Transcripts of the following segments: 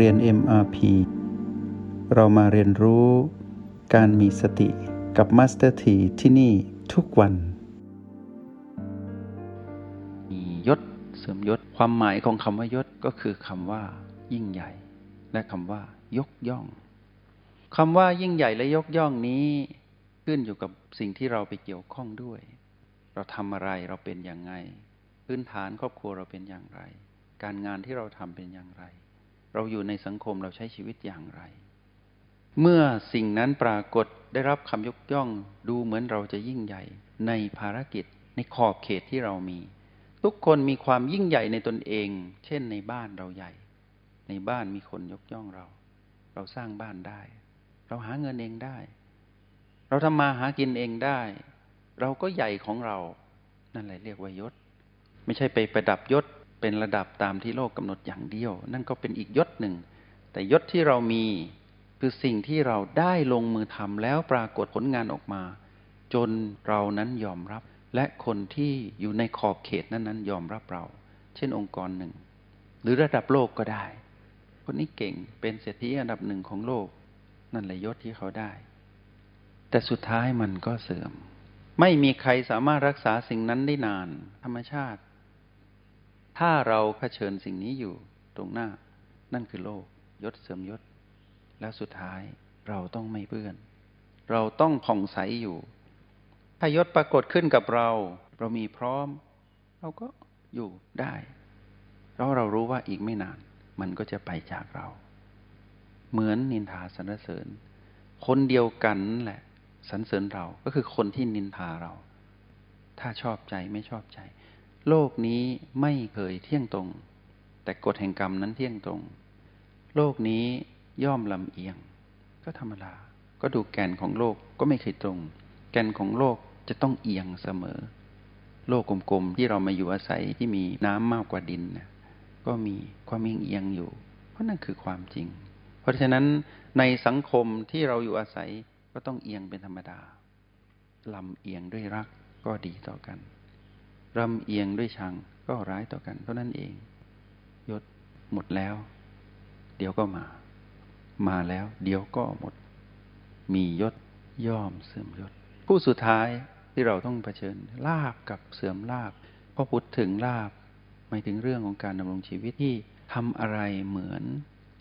เรียน MRP เรามาเรียนรู้การมีสติกับ Master T ที่ที่นี่ทุกวัน มียศเสริมยศ ความหมายของคำว่ายศก็คือคำว่า ยิ่งใหญ่ และคำว่า ยกย่องคำว่ายิ่งใหญ่และยกย่องนี้ขึ้นอยู่กับสิ่งที่เราไปเกี่ยวข้องด้วย เราทำอะไรเราเป็นอย่างไง พื้นฐานครอบครัวเราเป็นอย่างไร การงานที่เราทำเป็นอย่างไร เราอยู่ในสังคมเราใช้ชีวิตอย่างไร เมื่อสิ่งนั้นปรากฏได้รับคำยกย่องดูเหมือนเราจะยิ่งใหญ่ ในภารกิจในขอบเขตที่เรามี ทุกคนมีความยิ่งใหญ่ในตนเอง เช่นในบ้านเราใหญ่ ในบ้านมีคนยกย่องเรา เราสร้างบ้านได้ เราหาเงินเองได้ เราทำมาหากินเองได้ เราก็ใหญ่ของเรา นั่นแหละเรียกว่ายศ ไม่ใช่ไปประดับยศ เป็นระดับตามที่โลกกำหนดอย่างเดียว นั่นก็เป็นอีกยศหนึ่ง แต่ยศที่เรามีคือสิ่งที่เราได้ลงมือทำแล้วปรากฏผลงานออกมา จนเรานั้นยอมรับ และคนที่อยู่ในขอบเขตนั้นๆ ยอมรับเรา เช่นองค์กรหนึ่ง หรือระดับโลกก็ได้ คนนี้เก่งเป็นเศรษฐีอันดับหนึ่งของโลก นั่นแหละยศที่เขาได้ แต่สุดท้ายมันก็เสื่อมไม่มีใครสามารถรักษาสิ่งนั้นได้นาน ธรรมชาติ ถ้าเราเผชิญสิ่งนี้อยู่ตรงหน้า นั่นคือโลกยศเสื่อมยศ แล้วสุดท้ายเราต้องไม่เปื้อน เราต้องผ่องใสอยู่ ถ้ายศปรากฏขึ้นกับเรา เรามีพร้อม เราก็อยู่ได้เพราะเรารู้ว่าอีกไม่นาน มันก็จะไปจากเรา เหมือนนินทาสรรเสริญ คนเดียวกันแหละสรรเสริญเราก็คือคนที่นินทาเรา ถ้าชอบใจไม่ชอบใจ โลกนี้ไม่เคยเที่ยงตรง แต่กฎแห่งกรรมนั้นเที่ยงตรง โลกนี้ย่อมลำเอียง ก็ธรรมดา ก็ดูแกนของโลกก็ไม่เคยตรง แกนของโลกจะต้องเอียงเสมอ โลกกลมๆที่เรามาอยู่อาศัยที่มีน้ำมากกว่าดินนะก็มีความเอียงเอียงอยู่ เพราะนั่นคือความจริง เพราะฉะนั้นในสังคมที่เราอยู่อาศัยก็ต้องเอียงเป็นธรรมดาลำเอียงด้วยรักก็ดีต่อกัน ลำเอียงด้วยชังก็ร้ายต่อกันเท่านั้นเอง ยศหมดแล้ว เดี๋ยวก็มา มาแล้ว เดี๋ยวก็หมด มียศย่อมเสื่อมยศผู้สุดท้ายที่เราต้องเผชิญลาบกับเสื่อมลาบพอพูดถึงลาบหมายถึงเรื่องของการดำรงชีวิตที่ทำอะไรเหมือน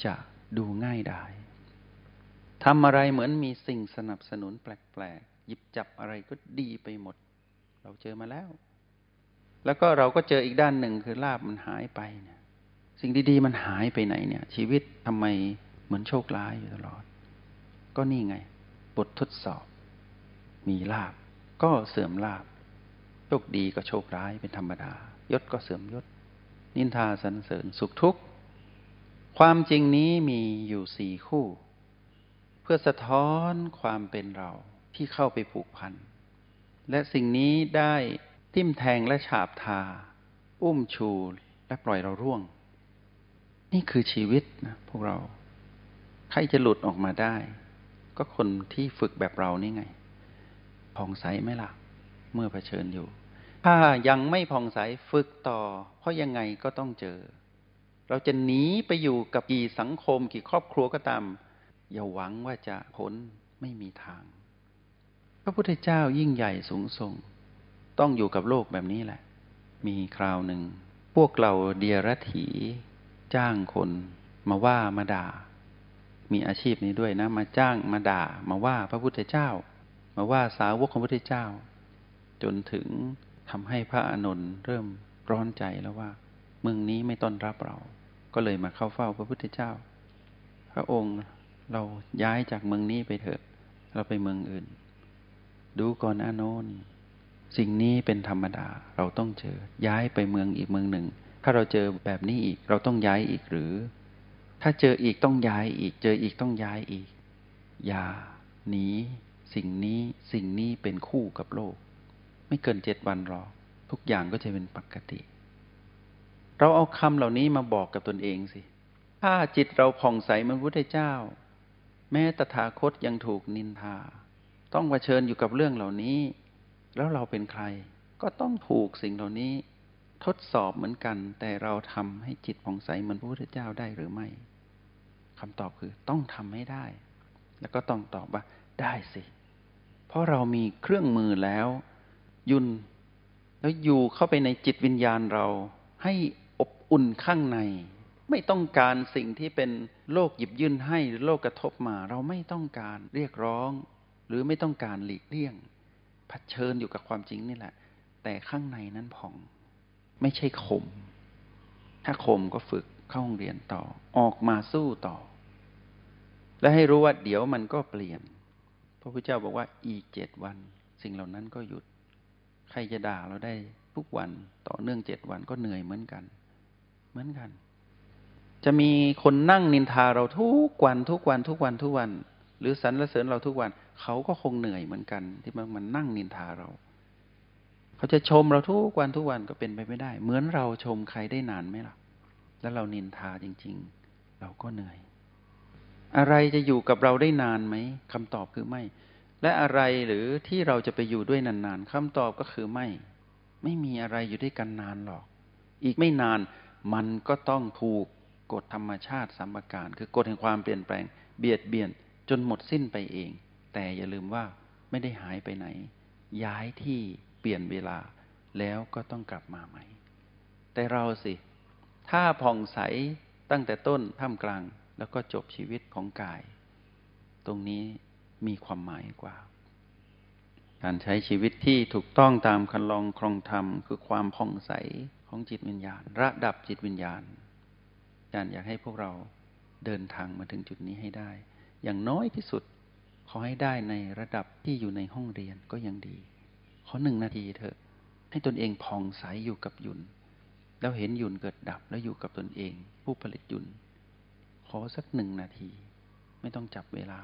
จะดูง่ายดายทำอะไรเหมือนมีสิ่งสนับสนุนแปลกๆหยิบจับอะไรก็ดีไปหมด เราเจอมาแล้ว แล้วก็เราก็เจออีกด้านหนึ่งคือลาบมันหายไปเนี่ยสิ่งดีๆมันหายไปไหนเนี่ย ชีวิตทำไมเหมือนโชคร้ายอยู่ตลอด ก็นี่ไง บททดสอบ มีลาบ ก็เสื่อมลาบ โชคดีก็โชคร้ายเป็นธรรมดา ยศก็เสื่อมยศ นินทาสรรเสริญสุขทุกข์ ความจริงนี้มีอยู่สี่คู่ เพื่อสะท้อนความเป็นเราที่เข้าไปผูกพัน และสิ่งนี้ได้ ทิ่มแทงและฉาบทา อุ้มชูและปล่อยเราร่วง นี่คือชีวิตนะพวกเรา ใครจะหลุดออกมาได้ ก็คนที่ฝึกแบบเรานี่ไง ผ่องใสไหมล่ะ เมื่อเผชิญอยู่ ถ้ายังไม่ผ่องใสฝึกต่อ เพราะยังไงก็ต้องเจอ เราจะหนีไปอยู่กับกี่สังคมกี่ครอบครัวก็ตาม อย่าหวังว่าจะพ้นไม่มีทาง พระพุทธเจ้ายิ่งใหญ่สูงส่ง ต้องอยู่กับโลกแบบนี้แหละ มีคราวหนึ่ง พวกเราเดียรถีจ้างคน มาว่ามาด่า มีอาชีพนี้ด้วยนะ มาจ้างมาด่า มาว่าพระพุทธเจ้า มาว่าสาวกของพระพุทธเจ้า จนถึงทำให้พระอานนท์เริ่มร้อนใจแล้วว่า เมืองนี้ไม่ต้อนรับเรา ก็เลยมาเข้าเฝ้าพระพุทธเจ้า พระองค์เราย้ายจากเมืองนี้ไปเถอะเราไปเมืองอื่น ดูก่อนอาโนน สิ่งนี้เป็นธรรมดาเราต้องเจอ ย้ายไปเมืองอีกเมืองหนึ่ง ถ้าเราเจอแบบนี้อีกเราต้องย้ายอีกหรือ ถ้าเจออีกต้องย้ายอีก เจออีกต้องย้ายอีก อย่าหนีสิ่งนี้สิ่งนี้เป็นคู่กับโลก ไม่เกินเจ็ดวันรอทุกอย่างก็จะเป็นปกติ เราเอาคำเหล่านี้มาบอกกับตนเองสิ ถ้าจิตเราผ่องใสเหมือนพุทธเจ้า แม้ตถาคตยังถูกนินทา ต้องเผชิญอยู่กับเรื่องเหล่านี้ แล้วเราเป็นใคร ก็ต้องถูกสิ่งเหล่านี้ทดสอบเหมือนกัน แต่เราทำให้จิตผ่องใสเหมือนพระพุทธเจ้าได้หรือไม่คำตอบคือต้องทำให้ได้ แล้วก็ต้องตอบว่าได้สิ เพราะเรามีเครื่องมือแล้ว ยุนแล้วอยู่เข้าไปในจิตวิญญาณเราให้อบอุ่นข้างใน ไม่ต้องการสิ่งที่เป็นโลกหยิบยื่นให้หรือโลกกระทบมา เราไม่ต้องการเรียกร้อง หรือไม่ต้องการหลีกเลี่ยง ผชิญอยู่กับความจริงนี่แหละ แต่ข้างในนั้นผ่อง ไม่ใช่ขมถ้าขมก็ฝึกเข้าห้องเรียนต่อ ออกมาสู้ต่อ และให้รู้ว่าเดี๋ยวมันก็เปลี่ยน พระพุทธเจ้าบอกว่าอีกเจ็ดวัน สิ่งเหล่านั้นก็หยุด ใครจะด่าเราได้ทุกวันต่อเนื่องเจ็ดวันก็เหนื่อยเหมือนกัน เหมือนกัน จะมีคนนั่งนินทาเราทุกวันทุกวันทุกวันทุกวัน หรือสรรเสริญเราทุกวัน เขาก็คงเหนื่อยเหมือนกัน ที่มันมันนั่งนินทาเรา เขาจะชมเราทุกวันทุกวันก็เป็นไปไม่ได้ เหมือนเราชมใครได้นานไหมล่ะ แล้วเรานินทาจริง ๆ เราก็เหนื่อย อะไรจะอยู่กับเราได้นานไหมคำตอบคือไม่ และอะไรหรือที่เราจะไปอยู่ด้วยนานๆคำตอบก็คือไม่ ไม่มีอะไรอยู่ด้วยกันนานหรอก อีกไม่นานมันก็ต้องถูกกฎธรรมชาติสัมปการคือกฎแห่งความเปลี่ยนแปลงเบียดเบียน จนหมดสิ้นไปเอง แต่อย่าลืมว่าไม่ได้หายไปไหน ย้ายที่เปลี่ยนเวลาแล้วก็ต้องกลับมาใหม่ แต่เราสิ ถ้าผ่องใสตั้งแต่ต้นท่ามกลาง แล้วก็จบชีวิตของกาย ตรงนี้มีความหมายกว่า การใช้ชีวิตที่ถูกต้องตามคันลองครองธรรม คือความผ่องใสของจิตวิญญาณ ระดับจิตวิญญาณอาจารย์อยากให้พวกเราเดินทางมาถึงจุดนี้ให้ได้ อย่างน้อยที่สุด ขอให้ได้ในระดับที่อยู่ในห้องเรียนก็ยังดี ขอหนึ่งนาทีเถอะ ให้ตนเองผ่องใสอยู่กับยุนแล้วเห็นยุนเกิดดับแล้วอยู่กับตนเอง ผู้ผลิตยุนขอสักหนึ่งนาที ไม่ต้องจับเวลา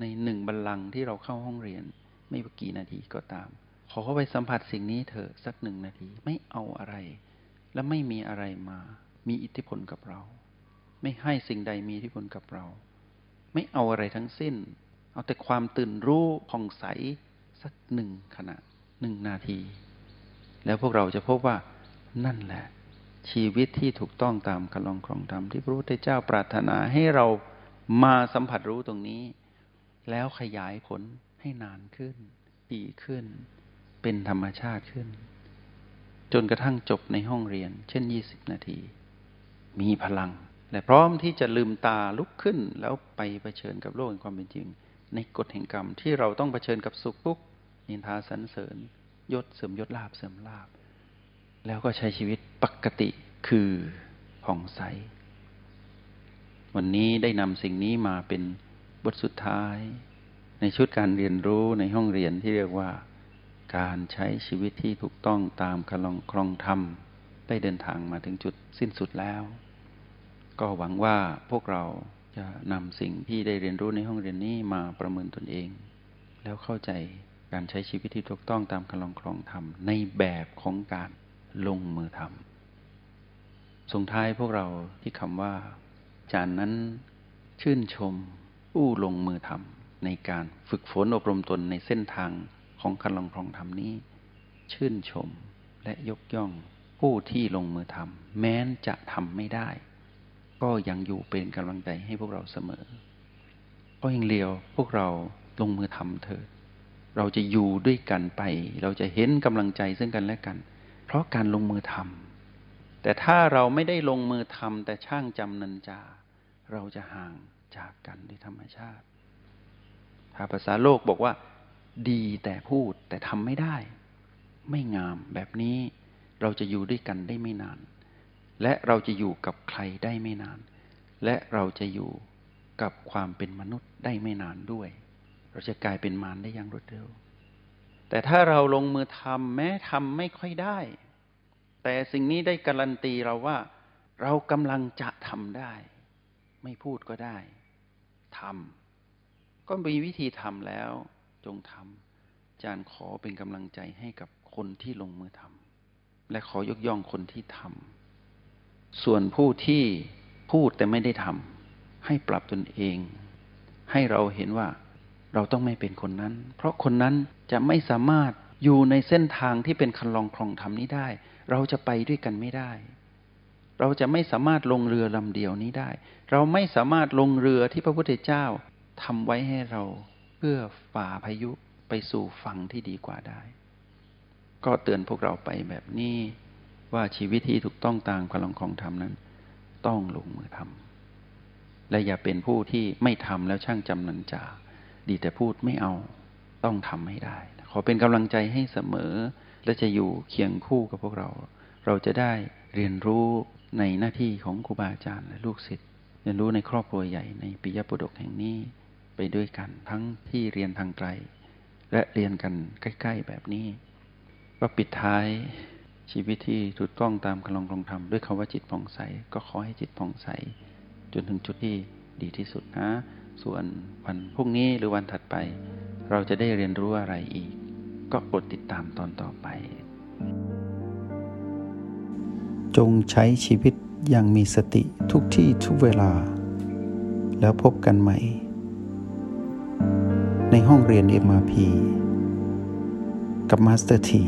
ในหนึ่งบัลลังก์ที่เราเข้าห้องเรียน ไม่ว่ากี่นาทีก็ตาม ขอเข้าไปสัมผัสสิ่งนี้เถอะสักหนึ่งนาทีไม่เอาอะไร และไม่มีอะไรมา มีอิทธิพลกับเรา ไม่ให้สิ่งใดมีอิทธิพลกับเรา ไม่เอาอะไรทั้งสิ้น เอาแต่ความตื่นรู้ผ่องใสสักหนึ่งขณะหนึ่งนาที แล้วพวกเราจะพบว่านั่นแหละ ชีวิตที่ถูกต้องตามคำลองครองธรรมที่พระพุทธเจ้าปรารถนาให้เรามาสัมผัสรู้ตรงนี้ แล้วขยายผลให้นานขึ้น ดีขึ้น เป็นธรรมชาติขึ้น จนกระทั่งจบในห้องเรียน เช่น 20 นาที มีพลัง และพร้อมที่จะลืมตาลุกขึ้นแล้วไปเผชิญกับโลกแห่งความเป็นจริง ในกฎแห่งกรรมที่เราต้องเผชิญกับสุขทุกข์นินทาสรรเสริญยศเสริมยศลาบเสริมลาบ แล้วก็ใช้ชีวิตปกติคือผ่องใส วันนี้ได้นำสิ่งนี้มาเป็นบทสุดท้าย ในชุดการเรียนรู้ในห้องเรียนที่เรียกว่า การใช้ชีวิตที่ถูกต้องตามคลองครองธรรม ได้เดินทางมาถึงจุดสิ้นสุดแล้ว ก็หวังว่าพวกเราจะนำสิ่งที่ได้เรียนรู้ในห้องเรียนนี้มาประเมินตนเอง แล้วเข้าใจการใช้ชีวิตที่ถูกต้องตามคลองครองธรรมในแบบของการลงมือทำส่งท้ายพวกเราที่คำว่าจานนั้นชื่นชมผู้ลงมือทำในการฝึกฝนอบรมตนในเส้นทางของการลองครองธรรมนี้ ชื่นชมและยกย่องผู้ที่ลงมือทำแม้นจะทำไม่ได้ ก็ยังอยู่เป็นกำลังใจให้พวกเราเสมอ ก็ยังเลียวพวกเราลงมือทำเถิด เราจะอยู่ด้วยกันไป เราจะเห็นกำลังใจซึ่งกันและกัน เพราะการลงมือทำแต่ถ้าเราไม่ได้ลงมือทำแต่ช่างจำนันจา เราจะห่างจากกันด้วยธรรมชาติ ถ้าภาษาโลกบอกว่า ดีแต่พูดแต่ทำไม่ได้ ไม่งามแบบนี้เราจะอยู่ด้วยกันได้ไม่นาน และเราจะอยู่กับใครได้ไม่นาน และเราจะอยู่กับความเป็นมนุษย์ได้ไม่นานด้วย เราจะกลายเป็นมารได้อย่างรวดเร็ว แต่ถ้าเราลงมือทำแม้ทำไม่ค่อยได้ แต่สิ่งนี้ได้การันตีเราว่า เรากำลังจะทำได้ ไม่พูดก็ได้ทำก็มีวิธีทำแล้วจงทำอาจารย์ขอเป็นกำลังใจให้กับคนที่ลงมือทำและขอยกย่องคนที่ทำ ส่วนผู้ที่พูดแต่ไม่ได้ทำให้ปรับตนเอง ให้เราเห็นว่าเราต้องไม่เป็นคนนั้น เพราะคนนั้นจะไม่สามารถอยู่ในเส้นทางที่เป็นคันลองคลองธรรมนี้ได้ เราจะไปด้วยกันไม่ได้ เราจะไม่สามารถลงเรือลำเดียวนี้ได้ เราไม่สามารถลงเรือที่พระพุทธเจ้าทำไว้ให้เราเพื่อฝ่าพายุไปสู่ฝั่งที่ดีกว่าได้ ก็เตือนพวกเราไปแบบนี้ ว่าชีวิตที่ถูกต้องตามคำลองของธรรมนั้น ต้องลงมือทำและอย่าเป็นผู้ที่ไม่ทำแล้วช่างจำนันจาดีแต่พูดไม่เอาต้องทำให้ได้ ขอเป็นกำลังใจให้เสมอ และจะอยู่เคียงคู่กับพวกเรา เราจะได้เรียนรู้ในหน้าที่ของครูบาอาจารย์และลูกศิษย์เรียนรู้ในครอบครัวใหญ่ในปิยปุดกแห่งนี้ไปด้วยกันทั้งที่เรียนทางไกล และเรียนกันใกล้ ๆ แบบนี้ ก็ปิดท้าย ชีวิตที่ถูกต้องตามคำลองคองธรรมด้วยคาว่าจิตผ่องใส ก็ขอให้จิตผ่องใส จนถึงจุดที่ดีที่สุดนะ ส่วนวันพรุ่งนี้หรือวันถัดไป เราจะได้เรียนรู้อะไรอีก ก็โปรดติดตามตอนต่อไป จงใช้ชีวิตอย่างมีสติทุกที่ทุกเวลา แล้วพบกันใหม่ ในห้องเรียน MRP กับ Master ที